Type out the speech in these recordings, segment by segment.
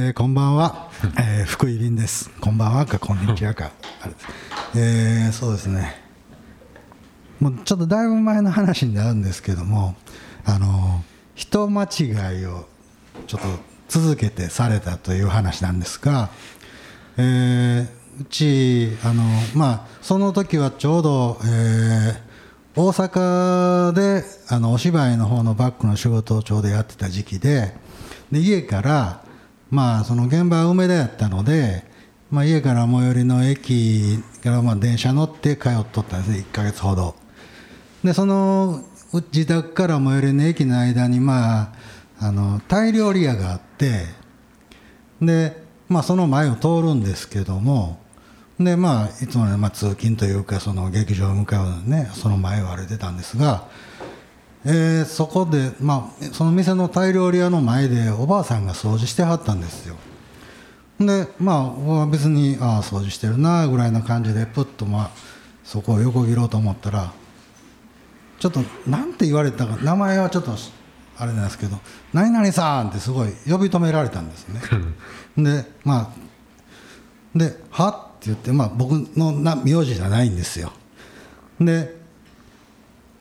えー、こんばんは、えー、福井便です。こんばんは。かこんにちはかえー、そうですね。もうちょっとだいぶ前の話になるんですけどもあの人間違いをちょっと続けてされたという話なんですが、えー、うちあのまあその時はちょうど、えー、大阪であのお芝居の方のバックの仕事をちょうどやってた時期でで家からまあその現場は梅田やったので、まあ、家から最寄りの駅からまあ電車乗って通っとったんですね。1ヶ月ほど。でその自宅から最寄りの駅の間にまああのタイ料理屋があってでまあその前を通るんですけどもでまあいつもね、まあ、通勤というかその劇場を向かうねその前を歩いてたんですがえー、そこで、まあ、その店のタイ料理屋の前でおばあさんが掃除してはったんですよでまあ別にああ掃除してるなぐらいな感じでプッとまあそこを横切ろうと思ったらちょっと何て言われたか名前はちょっとあれなんですけど「何々さん」ってすごい呼び止められたんですね でまあで「は?」って言って、まあ、僕のな名字じゃないんですよで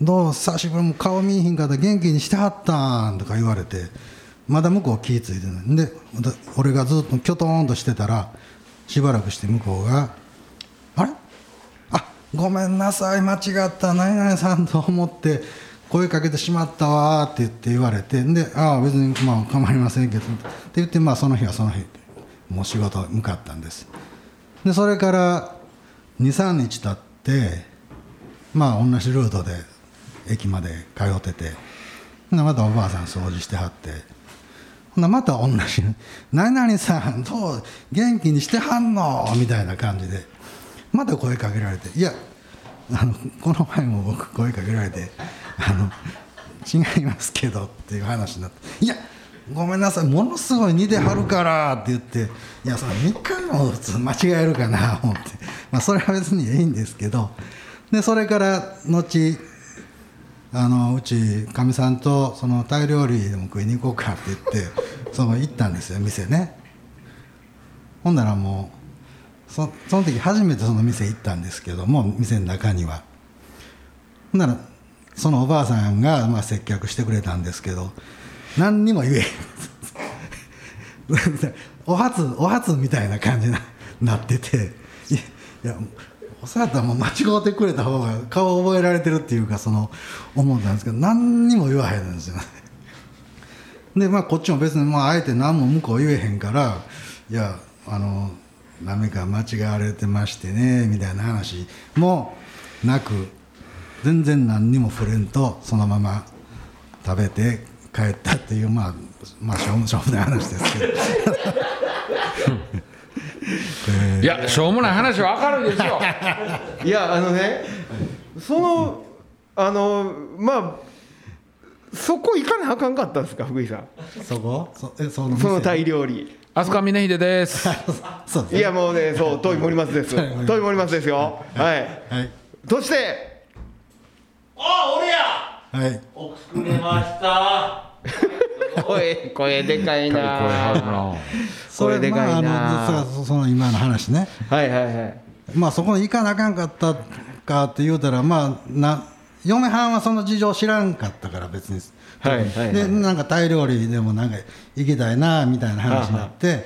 どう久しぶりも顔見えひんかった元気にしてはったんとか言われてまだ向こう気ぃ付いてない。んで俺がずっときょとんとしてたらしばらくして向こうが「あれ？あごめんなさい間違った。何々さんと思って声かけてしまったわ」って言って言われてで「ああ別にまあ構いませんけど」って言ってまあその日はその日もう仕事向かったんです。でそれから23日経ってまあ同じルートで駅まで通ってて。またおばあさん掃除してはって。ほなまた同じ「何々さんどう元気にしてはんの?」みたいな感じで。また声かけられて「いやあのこの前も僕声かけられてあの違いますけど」っていう話になって「いやごめんなさい。ものすごい似てはるから」って言って「いやその3日も普通間違えるかな」思って。まあそれは別にいいんですけど。でそれから後あのうちかみさんとそのタイ料理でも食いに行こうかって言って その行ったんですよ店ね。ほんならもうそその時初めてその店行ったんですけども店の中には。ほんならそのおばあさんがまあ接客してくれたんですけど何にも言えへん。お初お初みたいな感じになってていやそうやったらもう間違うてくれた方が顔覚えられてるっていうかその思ったんですけど何にも言わへんんですよね。でまあこっちも別にまああえて何も向こう言えへんからいやあの何か間違われてましてねみたいな話もなく全然何にも触れんとそのまま食べて帰ったっていうまあまあしょうもない話ですけど。いやしょうもない話は明るいですよ いやあのねそのあのまあそこ行かなあかんかったんですか福井さん。そこ？そえそのそのタイ料理。飛鳥峰秀です。いやもうねそう遠い森松です。遠い森松。ですよ。はい、はい、そしてあ俺や。はい。おくれました声声でかいな。声でかいな、まあ、そその今の話ね。はいはいはい。まあそこに行かなあかんかったかって言うたらまあな嫁はんはその事情知らんかったから別に、はいはいはい、でなんかタイ料理でもなんか行きたいなみたいな話になって、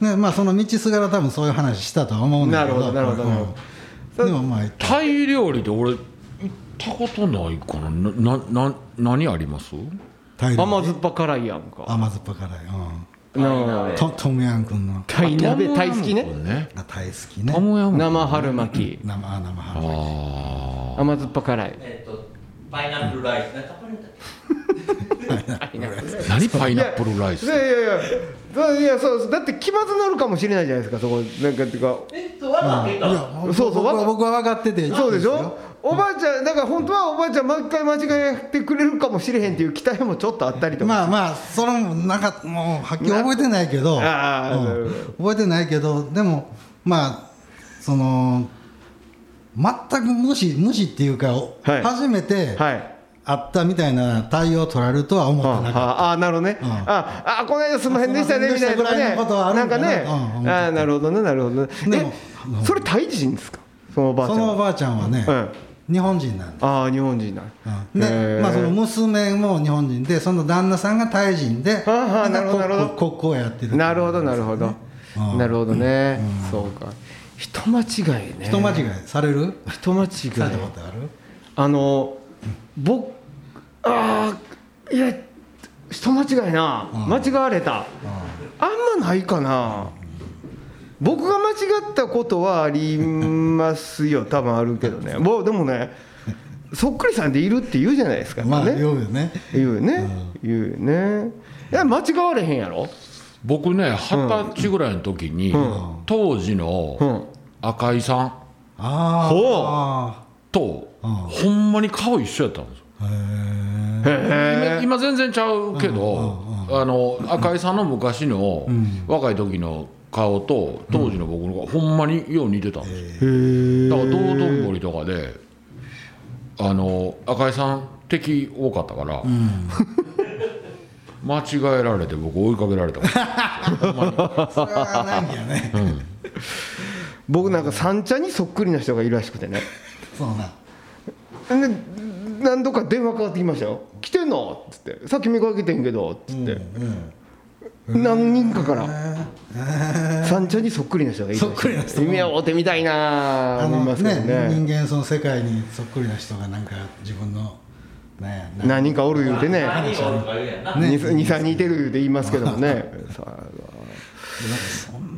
でまあその道すがら多分そういう話したとは思うんだけど。なるほどなるほど、うん、でもまあタイ料理で俺行ったことないかななな何あります？甘酸っぱ辛いやんか。甘酸っぱ辛い。うん。トトムヤン君の。タイ鍋タイ好きね。タイ好きね。生春巻き。生生春巻き。甘酸っぱ辛い。えっとパイナップルライス。何パイナップルライス？いやいやいやいや。そうだって気まずなるかもしれないじゃないですかそこ。なんかっていうか。えっとそうそう僕は分かってて。そうでしょ？おばあちゃんだから本当はおばあちゃん毎回間違えてくれるかもしれへんっていう期待もちょっとあったりとかまあまあそれもなんかもうはっきり覚えてないけど、うん、覚えてないけどでもまあその全く無視無視っていうか、はい、初めて、はい、あったみたいな対応を取られるとは思ってなかった。ああなるほどね、うん。ああこの間すみませんでしたねあみたいなすいませんでしたぐらいのことはあるかななんんかね、うん。うんああなるほどねなるほどね。でもえそれタイ人ですか？そのおばあちゃんはね、うん日本人なんです。ああ日本人なん。うんまあ、その娘も日本人でその旦那さんがタイ人であはあなるほどなるほど。こ国交をやってるなるほどなるほど、うん。なるほどね、そうか。人間違いね。人間違いされる？人間違い。されたことある？あの僕ああいや人間違いな、間違われた、あんまないかな、僕が間違ったことはありますよ。多分あるけどね。もうでもねそっくりさんでいるって言うじゃないですか、まあね。言うよね。言うよね、言うよね。いや間違われへんやろ？僕ね二十歳ぐらいの時に、当時うのん。赤井さん。あほう。あと、ほんまに顔一緒やったんですよ。へ今今全然ちゃうけど、あの赤井さんの昔の若い時の顔と当時の僕の顔、ほんまによう似てたんですよ、えだから道頓堀とかであの赤井さん敵多かったから、間違えられて僕追いかけられたほん。まにそれはないんやね、僕なんか三茶にそっくりな人がいるらしくてね。そうな。で何度か電話かかってきましたよ「来てんの?」っつって「さっき見かけてんけど」っつって、何人かから。三茶にそっくりな人がいるそっくりな人。夢を追ってみたいなあの思いますけどね。人ね間その世界にそっくりな人がなんか自分のねな何人かおる言うてね。何がおるか言うやんな。23人いてる言うて言いますけどもね。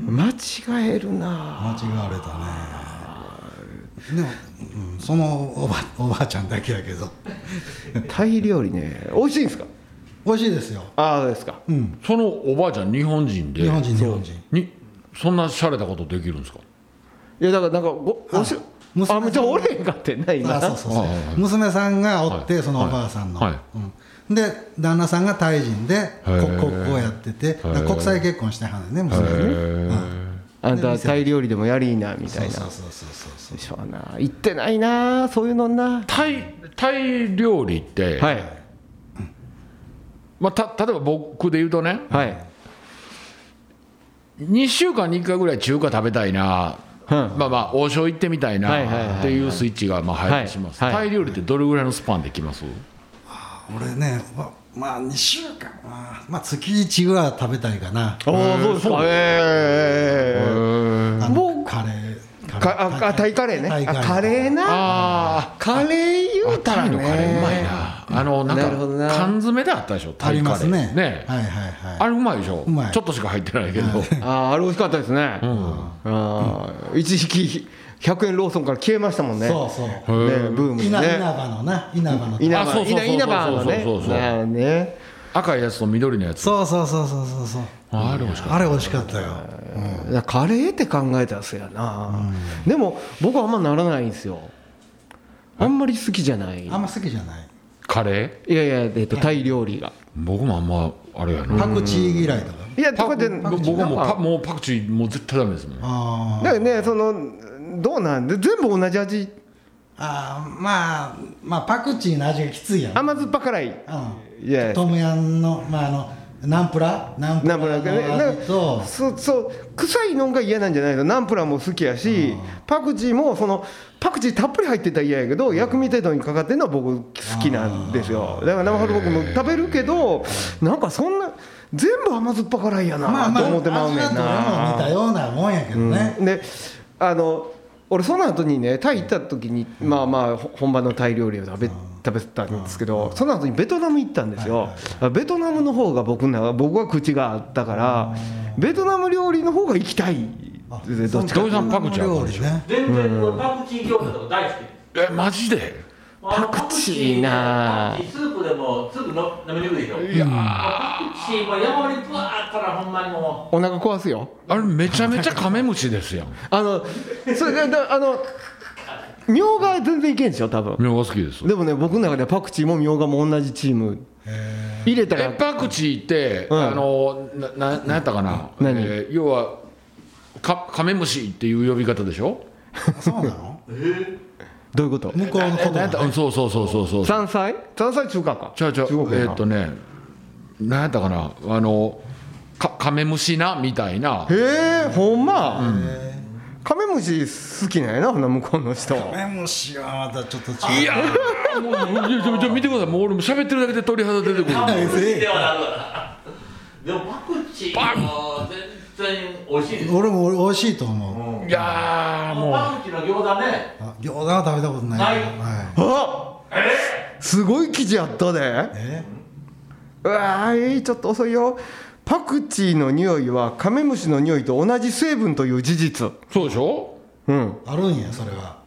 間違えるな。間違われたね。でも、うん、そのおばおばあちゃんだけやけど。タイ料理ね。美味しいんですか？美味しいですよ。ああそうですか。うん。そのおばあちゃん日本人で日本人日本人。にそんな洒落たことできるんですか？いやだからなんかごおし娘さんあじゃあ俺へんかってんな今。あそうそうそう。娘さんがおって、はい。そのおばあさんの、はい。うん、で旦那さんがタイ人で国交をやってて国際結婚してはんね娘がね、うん。あんたタイ料理でもやりいなみたいな。そうそうそうそうそう。でしょうな行ってないなそういうのな。タイタイ料理って、はいまあ、た例えば僕で言うとねはい。2週間に1回ぐらい中華食べたいな、うん。まあまあ王将行ってみたいなっていうスイッチがまあ入ってします、はい。はいタイ料理ってどれぐらいのスパンできます？俺ねままあ2週間まあ、まあ、月1ぐらいは食べたいかな。ああそうですか。ええもうカレーカレーかああタイカレーね。カレー。あカレーな。あカレー言うたらのカレー。うまいな。あのなんか缶詰であったでしょ？タあイカレー。ね。ね。はいはいはい。あれうまいでしょ？うまい。ちょっとしか入ってないけど、あああれ美味しかったですね。ああ一時期100円ローソンから消えましたもんね。そうそう。ねブームで稲葉のな稲葉の稲葉。のね。そうそうそうねね。赤いやつと緑のやつ。そうそうそうそうそうそう。あれ美味しかっあれ美味しかったよ、カレーって考えたらそうやな、でも僕はあんまならないんですよあんまり好きじゃない。あんま好きじゃない。たカレー？いやいや、えっと、タイ料理が。僕もあんまあれやな、パクチー嫌いとか？いやとかで僕はもうパもうパクチーもう絶対ダメですもん。あー。だからねそのどうなん？で全部同じ味？あーまあまあパクチーの味がきついやん甘酸っぱ辛い。うん。いやトムヤンのまああのナンプラナンプラの味とそうそう臭いのが嫌なんじゃないの？ナンプラーも好きやしパクチーもそのパクチーたっぷり入ってたら嫌やけど薬味程度にかかってるのは僕好きなんですよ。だから生ハル僕も食べるけどなんかそんな全部甘酸っぱ辛いやまあまあなと思ってまうねん味はどれも似たな。ようなもんやけどね、であの俺その後にねタイ行った時にまあまあほ本場のタイ料理を食べ食べたんですけどその後にベトナム行ったんですよ。ベトナムの方が僕な僕は口があったからベトナム料理の方が行きたいでどっちかパクチーある料理ね。全然パクチー餃子とか大好き。えマジで？パクチーなパクチースープでもスープの飲みにくいでしょ。いやー。パクチーも山盛りぶわーったらほんまにもお腹壊すよ。あれめちゃめちゃカメムシですやん。あのそれあのみょうがは全然いけんでしょ多分。みょうが好きですでもね僕の中ではパクチーもみょうがも同じチーム。入れたえらパクチーって、うん。あのなななんやったかな、何？えー要はかカメムシっていう呼び方でしょ？そうなの？どういうこと？向こうのことそうそうそうそうそう。山菜？山菜中華か。ちゃうちゃうえーっとねなんやったかな。あのかカメムシなみたいな。へえほんま、カメムシ好きなんやなほな向こうの人。メモしはまたちょっと違う。いやー。もうちょちょ見てください。もう俺も喋ってるだけで鳥肌出てくる。パクチーではなくでもパクチーも全然美味しいです。俺も美味しいと思う。いやーもう。パクチーの餃子ね。あ餃子は食べたことないない。はい。あすごい記事あったで。え？うわーちょっと遅いよパクチーの匂いはカメムシの匂いと同じ成分という事実。そうでしょ？うん。あるんやそれは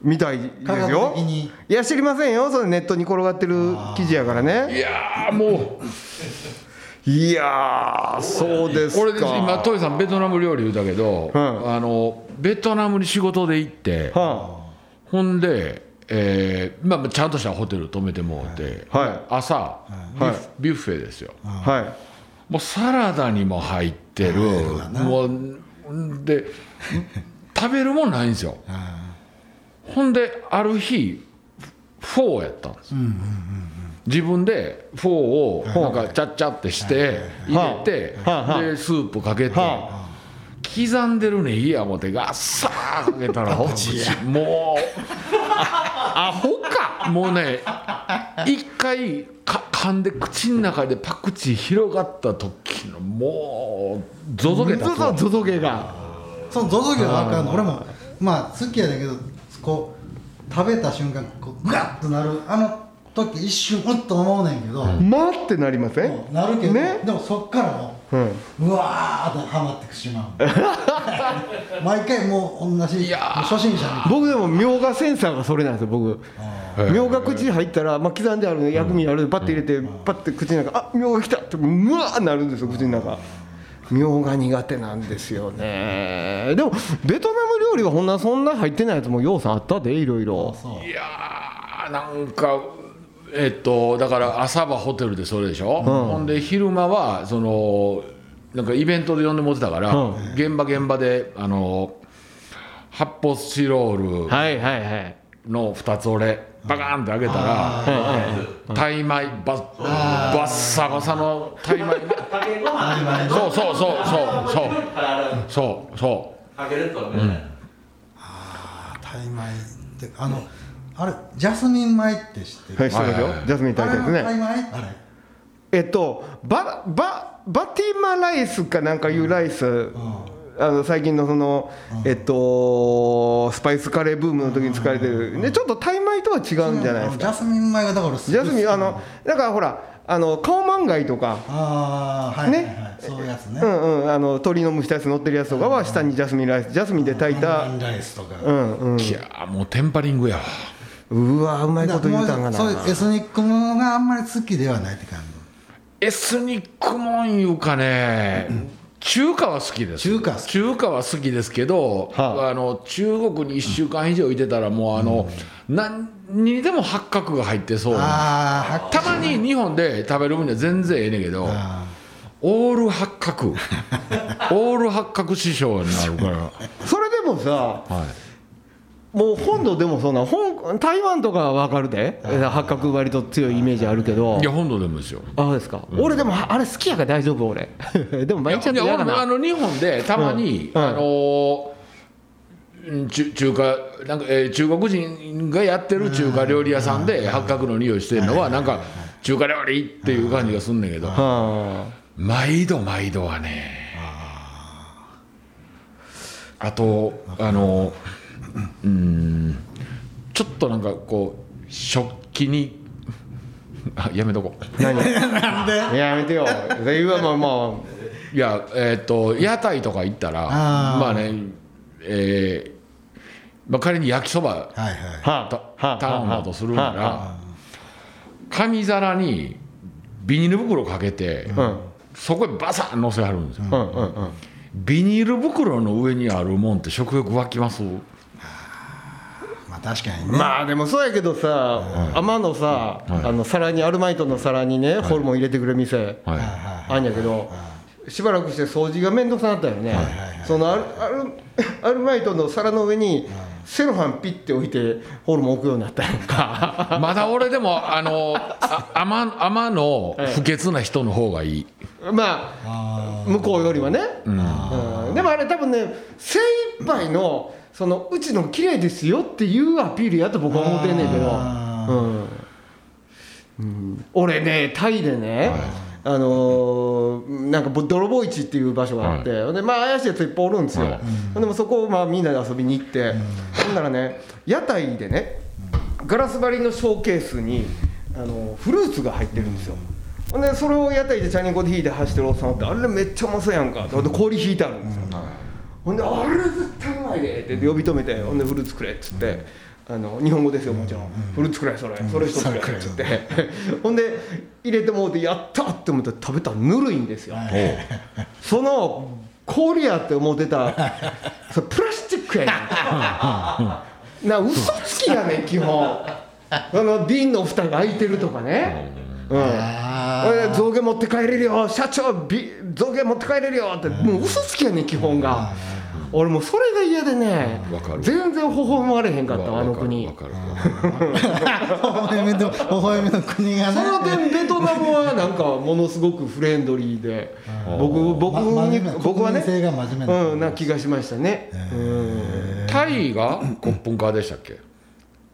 みたいですよ。的に。いや知りませんよそれネットに転がってる記事やからね。いやーもいやーそうですか。うこれで今トイさんベトナム料理言うたけど、うん。あのベトナムに仕事で行ってはほんで、えーまあ、ちゃんとしたホテル泊めてもらって、はい。朝、ビュはいッビュッフェですよ。あ、はいもうサラダにも入ってる。もうんで食べるもんないんですよ。あほんである日フォーやったんです、自分でフォーをなんかチャッチャってして入れて、はあはあ。でスープかけて、は刻んでるねいいや思ってガッサーかけたらもう アホか。もうね一回か噛んで口の中でパクチー広がった時のもうゾゾゲたそうゾゾゲが。そのゾゾゲは分かんの。俺もまあ好きやねんけどこう食べた瞬間こうグワッとなる。あの時一瞬うっと思うねんけど、まってなりません？なるけど、ね？でもそっからもうん。ううわーってはまってしまう。毎回もう同じいやー。初心者僕でもみょうがセンサーがそれなんですよ僕。みょうが口に入ったら、まあ、刻んである薬味あるパッて入れてパッて口の中あみょうが来たってうわーなるんですよ口の中。みょうが苦手なんですよね。でもベトナム料理はほんなそんな入ってないやつもようさんあったでいろいろ。いやーなんかえっとだから朝はホテルでそれでしょ、ほんで昼間はそのなんかイベントで呼んでもらってたから、うん。現場現場であの発泡スチロールはいはいはいの2つ俺バカーンって開けたらタイ米ババッサバサのタイ米そうそうそうそう。そうそう。そかけるとね。タイ米ってあのあれジャスミン米って知ってる、はい知ってますよ。はいはいジャスミン炊いたやつあれのタイね米？あれ。えっとバババティマライスかなんかいうライス。あの最近のその、えっとスパイスカレーブームの時に使われてる、ね、ちょっとタイ米とは違うんじゃないですか？ジャスミン米がだからすジャスミンああのだからほらあのカオマンガイとか。あーはいはいはい、ね。そういうやつね、うんうん。あの鶏の蒸したやつ乗ってるやつとかは下にジャスミンライスジャスミンで炊いた。オンライスとか、うんうん。ういやーもうテンパリングやわうわうまいこと言うたんがな。そういうエスニックものがあんまり好きではないって感エスニックもんいうかね、中華は好きです。中華好き。中華は好きですけど、はあ。あの中国に1週間以上いてたらもうあの、何にでも八角が入ってそうたまに日本で食べる分には全然ええねんけどあオール八角。オール八角師匠になるから、それでもさはい、もう本土でもそんな本台湾とかは分かるで。八角割と強いイメージあるけど。いや本土でもですよ。あですか、俺でもあれ好きやから大丈夫俺。でも毎日やあ嫌かな。の日本でたまに、うん。うん。あのーうん中中華なんか、えー中国人がやってる中華料理屋さんで八角の匂いしてるのはなんか中華料理っていう感じがすんねんけど。は毎度毎度はね。あとあのうん。ちょっとなんかこう食器にあやめとこ何？なんで？やめてよ。言うわまあまいやえっ、と屋台とか行ったらまあねえーまあ、仮に焼きそばはいはい。頼んだとするなら紙皿にビニール袋かけてあうん。そこへバサッ乗せはるんですよ。うんうんうん。ビニール袋の上にあるもんって食欲湧きます？まあ確かにね、まあでもそうやけどさ、天のさ、あの皿にアルマイトの皿にね、ホルモン入れてくれる店、はい。あんやけど、しばらくして掃除が面倒くさなったよね、そのアルアルアルマイトの皿の上にセロハンピッて置いてホルモン置くようになったやんか。まだ俺でもあのあ天天の不潔な人の方がいい、まあ向こうよりはね、うん。でもあれ多分ね精一杯のそのうちの綺麗ですよっていうアピールやと僕は思ってんねんけど、あうんうん。俺ねタイでね、あのーなんかぼ泥棒市っていう場所があって、でまあ怪しいやついっぱいおるんですよ、はい。でもそこをまあみんなで遊びに行って、ほん。ならね屋台でねガラス張りのショーケースに、あのフルーツが入ってるんですよ、ほん。でそれを屋台でチャリンコで引いて走ってるおっさんおってあれめっちゃうまそうやんかで氷引いてあるんですよ、ほんで「あれ絶対うまいで」って呼び止めて「ほんでフルーツくれ」っつって。あの日本語ですよもちろん、フルーツくれそれ、それ一つくれっつって。ほんで入れてもうてやったって思って食べたらぬるいんですよ、その氷やって思ってたそれプラスチックやねん。な嘘つきやねん基本。その瓶の蓋が開いてるとかねうん。俺象牙持って帰れるよ社長び象牙持って帰れるよってもう嘘つきやねん基本が。俺もうそれが嫌でねわかる。全然微笑まれへんかったわあの国。微笑みの微笑みの国がそのね点ベトナムはなんかものすごくフレンドリーで僕僕僕はね国民性が真面目な。うんな気がしましたね。うんタイがコップンカーでしたっけ？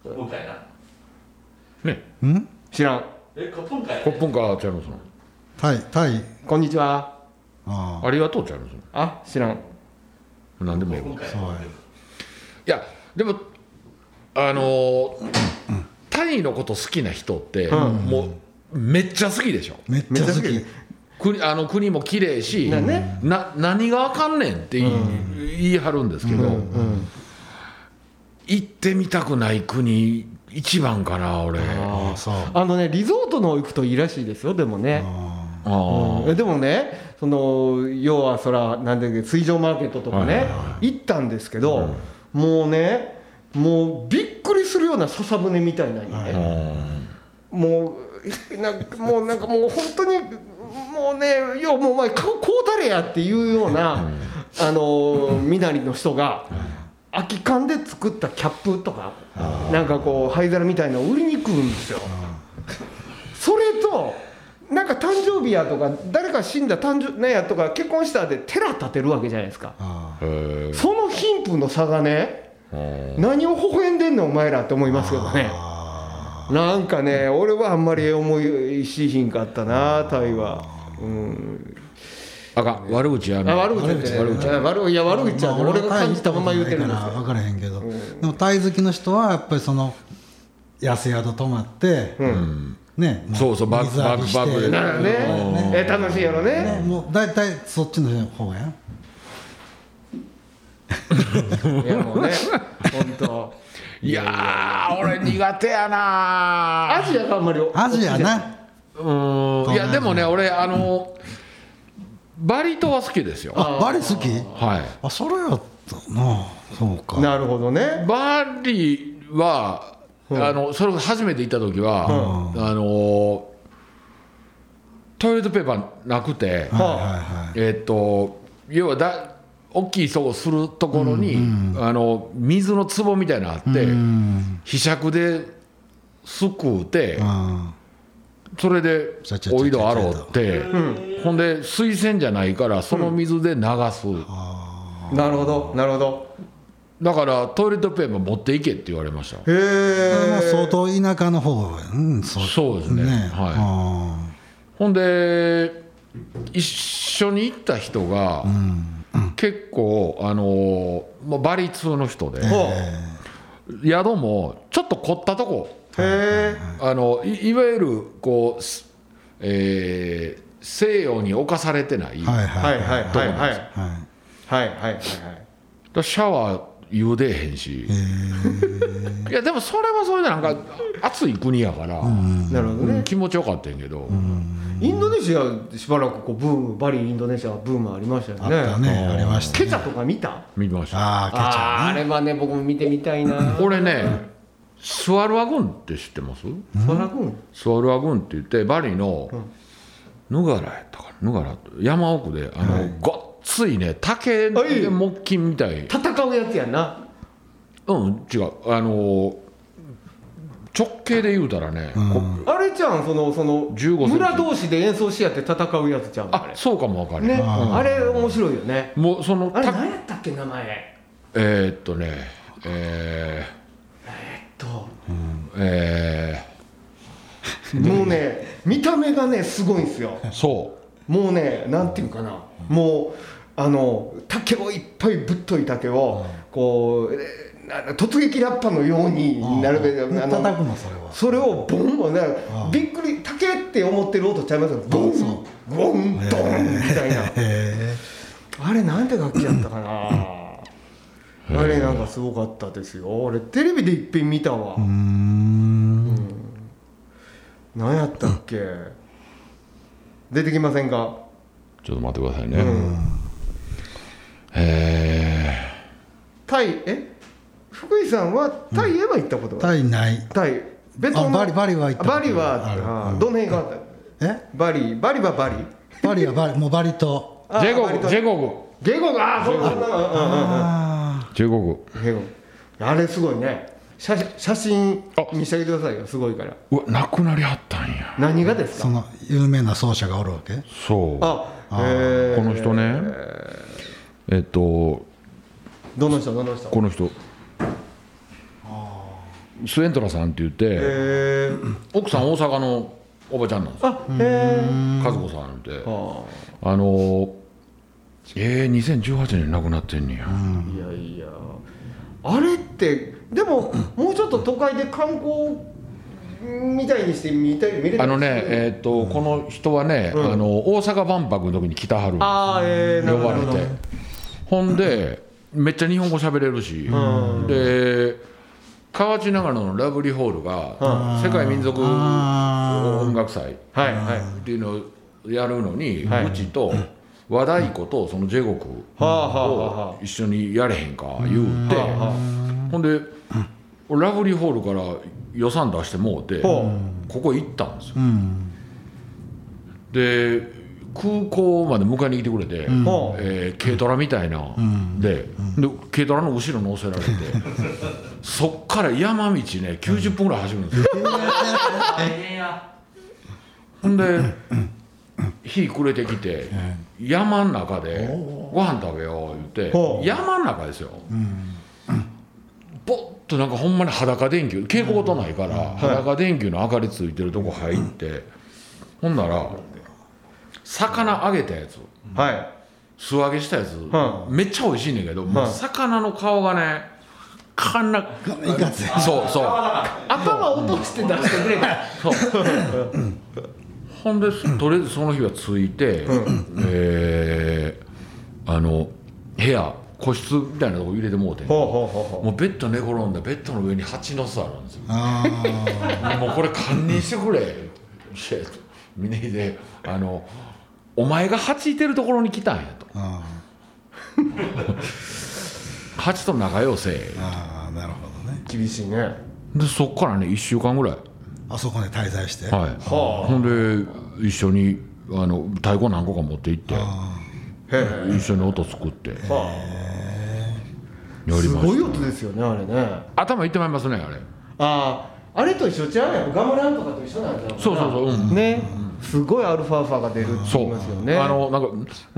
今回な。ね。うん？知らんえコップンかいコップンカーちゃいますの？タイタイ。こんにちは。ああ。りがとうちゃいますあ知らん。の何でもいい。い。やでもあのータイのこと好きな人って、もうめっちゃ好きでしょ？めっちゃ好き。めっちゃ好き国あの国も綺麗しだねな何があかんねんって言い,、言い張るんですけど、行ってみたくない国一番かな俺。あのねリゾートの行くといいらしいですよでもね。あえでもねその要はそらなんだっけ水上マーケットとかね、はいはい行ったんですけど、もうねもうびっくりするような笹舟みたいなのにあね、もうなんかもうなんかもう本当にもうねいやもうお前顔こうたれやっていうような、あの身なりの人が。空き缶で作ったキャップとかなんかこう灰皿みたいなのを売りに来るんですよ。それとなんか誕生日やとか誰か死んだ誕生ねやとか結婚したで寺立てるわけじゃないですか。その貧富の差がね何を微笑んでんのお前らって思いますけどね。あなんかね俺はあんまり思いしひんかったなタイは。うんあかん。悪口やめあ悪口言ってね悪口いや悪いや悪口はね俺が感じたまま言うてるんですよ。分からへんけど、でもタイ好きの人はやっぱりその安宿泊まって、うん。ねもそうそうバックバック。バックでね。え楽しいやろね。ねもう大体そっちの方やん。いやもうね。本当。いやー俺苦手やなアジアがあんまり。アジアな。うん。いやでもね俺あのバリ島は好きですよ。あバリ好き？はい。あそれやったな。そうか。なるほどね。バリは、あのそれ初めて行った時は、あのトイレットペーパーなくて、はいはいはい。えっと要はだ大きいそうするところに、あの水の壺みたいなのあって、うん。ひしゃくですくうて、あそれでちゃちゃちゃちゃおいど洗って、ほんで水洗じゃないからその水で流す、なるほどなるほど。だからトイレットペーパー持っていけって言われました。へえ相当田舎の方やうんそう。そうですね。はい。あほんで一緒に行った人が、結構あのーもうバリ通の人で、ほ宿もちょっと凝ったとこうへえあのいいわゆるこうす、えー、西洋に侵されてないはいはいはい。はいはいはいはい。はい。シャワー茹でへんし。いやでもそれはそれでなんか暑い国やから、なるほどね、気持ちよかったんやけど、インドネシアしばらくこうブームバリインドネシアブームありましたよね。あったね。ありました、ね、ケチャとか見た？見ました。あケチャ、ね、あれはね僕も見てみたいな。俺ねスワルワ軍って知ってます？ソラ軍スワルワ軍って言ってバリのヌガラやったかな？ヌガラ山奥であの、ごっついね竹で木琴みたい。戦うやつやんな。うん違う。あの直径で言うたらね、こあれちゃん？そのその15センチ。村同士で演奏し合って戦うやつちゃん？あそうかもわかるね。ああれ面白いよね。もうそのあれた何やったっけ名前。えーっとねえとー、えもうね見た目がねすごいんですよ。ー、そもうねなんていうかな。もうあの竹をいっぱいぶっとい竹をこうえーな突撃ラッパのようになるべくあの叩くのそれは。それをボンボンびっくり竹って思ってる音ちゃいます？よボンボンドンみたいな。へあれなんて楽器やったかなあれなんかすごかったですよ。俺テレビでいっぺん見たわ。えうーん。何やったっけ？出てきませんか？うちょっと待ってくださいね、うん。えタイえ？福井さんはタイへは行ったことがタイない。タイ。ベトナムあバリバリは行ったバリはある。うん。あどの辺があった？え？バリ。バリはバリ。バリはバリ。もうバリと。ー、ジェゴジェゴグゲゴがあそうそうそううんうんうんあれすごいね。写写真あ見せてくださいよ。すごいから。うわ亡くなりはったんや。何がですか？あその有名な奏者がおるわけ？そう。ああこの人ね。えっとどの人？どの人？この人。スエントラさんって言って、奥さん大阪のおばちゃんなんですよ。あへえ和子さんって。ああのえー、2018年に亡くなってんねや、いやいや。あれってでももうちょっと都会で観光みたいにして見たい見れあのねえーっと、この人はね、うん。あの大阪万博の時に来たはるああええなるほど呼ばれて。ほんでめっちゃ日本語喋れるし、うん。で河内長野のラブリーホールがう世界民族音楽祭っていうのをやるのに、はい。うちと和太鼓とそのジェゴクを一緒にやれへんか言うて、ほんで、ラブリーホールから予算出してもうて、ほここ行ったんですよ。うん。で空港まで迎えに来てくれて、軽トラみたいな、んでで軽トラの後ろ乗せられて そっから山道ね90分ぐらい走るんですよ、ほんで日暮れてきて山の中でご飯食べよう言ほう。って山の中ですよ。ポッとなんかほんまに裸電球蛍光灯ないから裸電球の明かりついてるとこ入ってほんなら魚揚げたやつ。はい。素揚げしたやつ。はめっちゃ美味しいねんけどもうはい魚の顔がねかんないかついそうそう。頭落として出してくれたそう ほんでとりあえずその日は着いて、えーあの部屋個室みたいなとこ入れてもうてもうベッド寝転んでベッドの上に蜂の巣あるんですよ。あもうこれ堪忍してくれ。シェッと峰秀であのお前が蜂いてるところに来たんやと。蜂と仲良せーあーなるほどね。う厳しいね。はでそっからね1週間ぐらいあそこで滞在して。はい。あ。ほんで一緒にあの太鼓何個か持って行ってあへえ。一緒に音作って。やはりましごい音ですよねあれね。た頭いってまいりますねあれ。あああれと一緒ちゃう？やんガムランとかと一緒なんだろそうそうそううん。ね。すごいアルファーファが出るってそう言いますよね。あのなんかう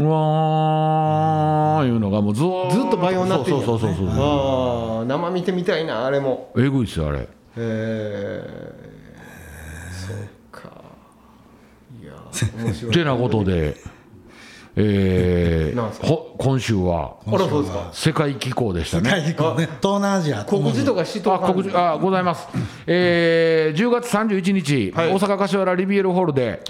わーいうのがもうずっと倍音になってるそうそうそうそうああ生見てみたいなあれも。えぐいっすよあれ。へえてなことでえなんすか？ー、ほ今週はあらそうですか。世界機構でした世ね界飛行ね。東南アジア。告示とかしとあ告知あございます、えー、10月31日、はい。大阪柏原リビエルホールで、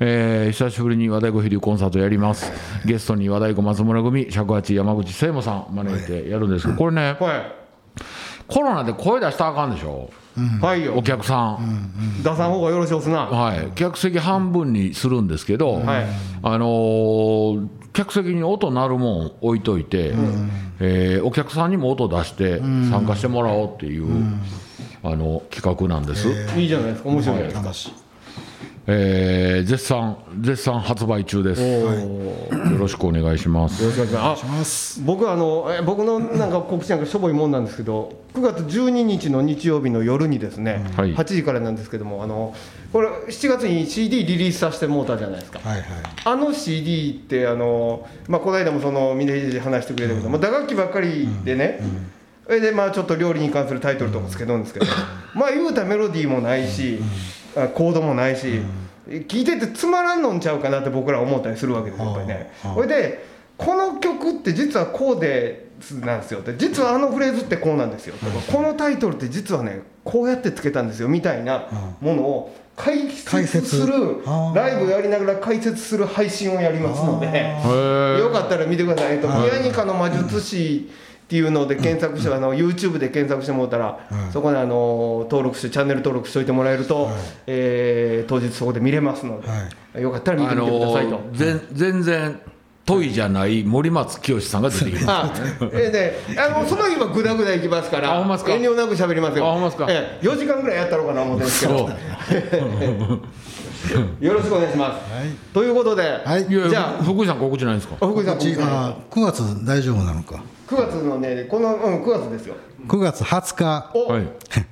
えー久しぶりに和太鼓飛龍コンサートやります。ゲストに和太鼓松村組尺八山口聖母さん招いてやるんですけどこれねはコロナで声出したらあかんでしょ。いはいよお客さん、出さん方がよろしいおすな。はい、客席半分にするんですけど、はい。あのー客席に音鳴るもん置いといて、えーお客さんにも音出して参加してもらおうっていう、あの企画なんです、いいじゃないですか。面白いじゃないですかえー絶賛絶賛発売中です、よろしくお願いします。よろしくお願いします。あ僕はあのえ僕のなんか告知なんかしょぼいもんなんですけど9月12日の日曜日の夜にですね、はい。8時からなんですけどもあのこれ7月に CD リリースさせてもうたじゃないですか。はいはい。あの CD ってあの、まあ、この間もその峰秀で話してくれたけど、まあ、打楽器ばっかりでね、それでまあちょっと料理に関するタイトルとかつけるんですけど、まあ言うたらメロディーもないし、あコードもないし、聞いててつまらんのんちゃうかなって僕ら思ったりするわけですよやっぱりね。それでこの曲って実はこうでなんですよ。って実はあのフレーズってこうなんですよ。とかこのタイトルって実はねこうやってつけたんですよみたいなものを解解説説するライブやりながら解説する配信をやりますのでよかったら見てください、えっと、宮ニカの魔術師っていうので検索して、あの YouTube で検索してもらったら、はいそこであの登録してチャンネル登録しておいてもらえると、はい。えー当日そこで見れますので、はよかったら見てあみてくださいと。の全全然トイじゃない森松清さんが出てきます。あえーね、あのその日はぐだぐだいきますからあほんまっすか？遠慮なく喋りますよ。あほんまっすか？ええ4時間ぐらいやったろうかな思ってるんですけど よろしくお願いします、ということで、はい。じゃあ福井さん告知ないんですか？福井さんこっちあ9月大丈夫なのか？9月のねこの、うん、9月ですよ。9月20日。お、はい。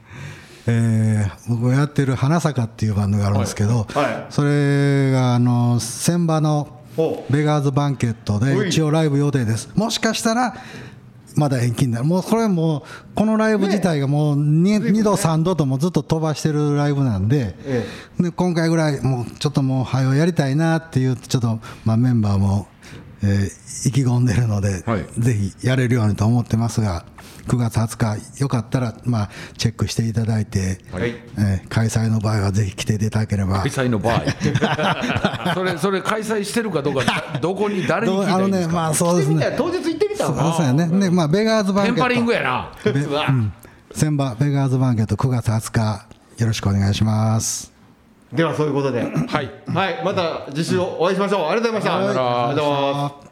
えー僕がやってる「花坂」っていうバンドがあるんですけど、はい。はい。それがあの千葉のお。ベガーズバンケットで一応ライブ予定です。もしかしたらまだ延期になる。もうこれもうこのライブ自体がもう 2, 2度3度ともずっと飛ばしてるライブなんで,、え。で今回ぐらいもうちょっともう早うやりたいなっていうちょっと、まあ、メンバーも、えー意気込んでるので、はい。ぜひやれるようにと思ってますが9月20日よかったら、まあ、チェックしていただいて、はい。えー開催の場合はぜひ来ていただければ。開催の場合。それそれ開催してるかどうかどこに誰にあのねらいいんですか、まあそうですね。当日行ってみたそうらそうやねでまあベガーズバンケット。テンパリングやな。べうん。千葉ベガーズバンケット9月20日よろしくお願いします。ではそういうことで。はい。はい。また次週お会いしましょう。ありがとうございました。ありがとうございます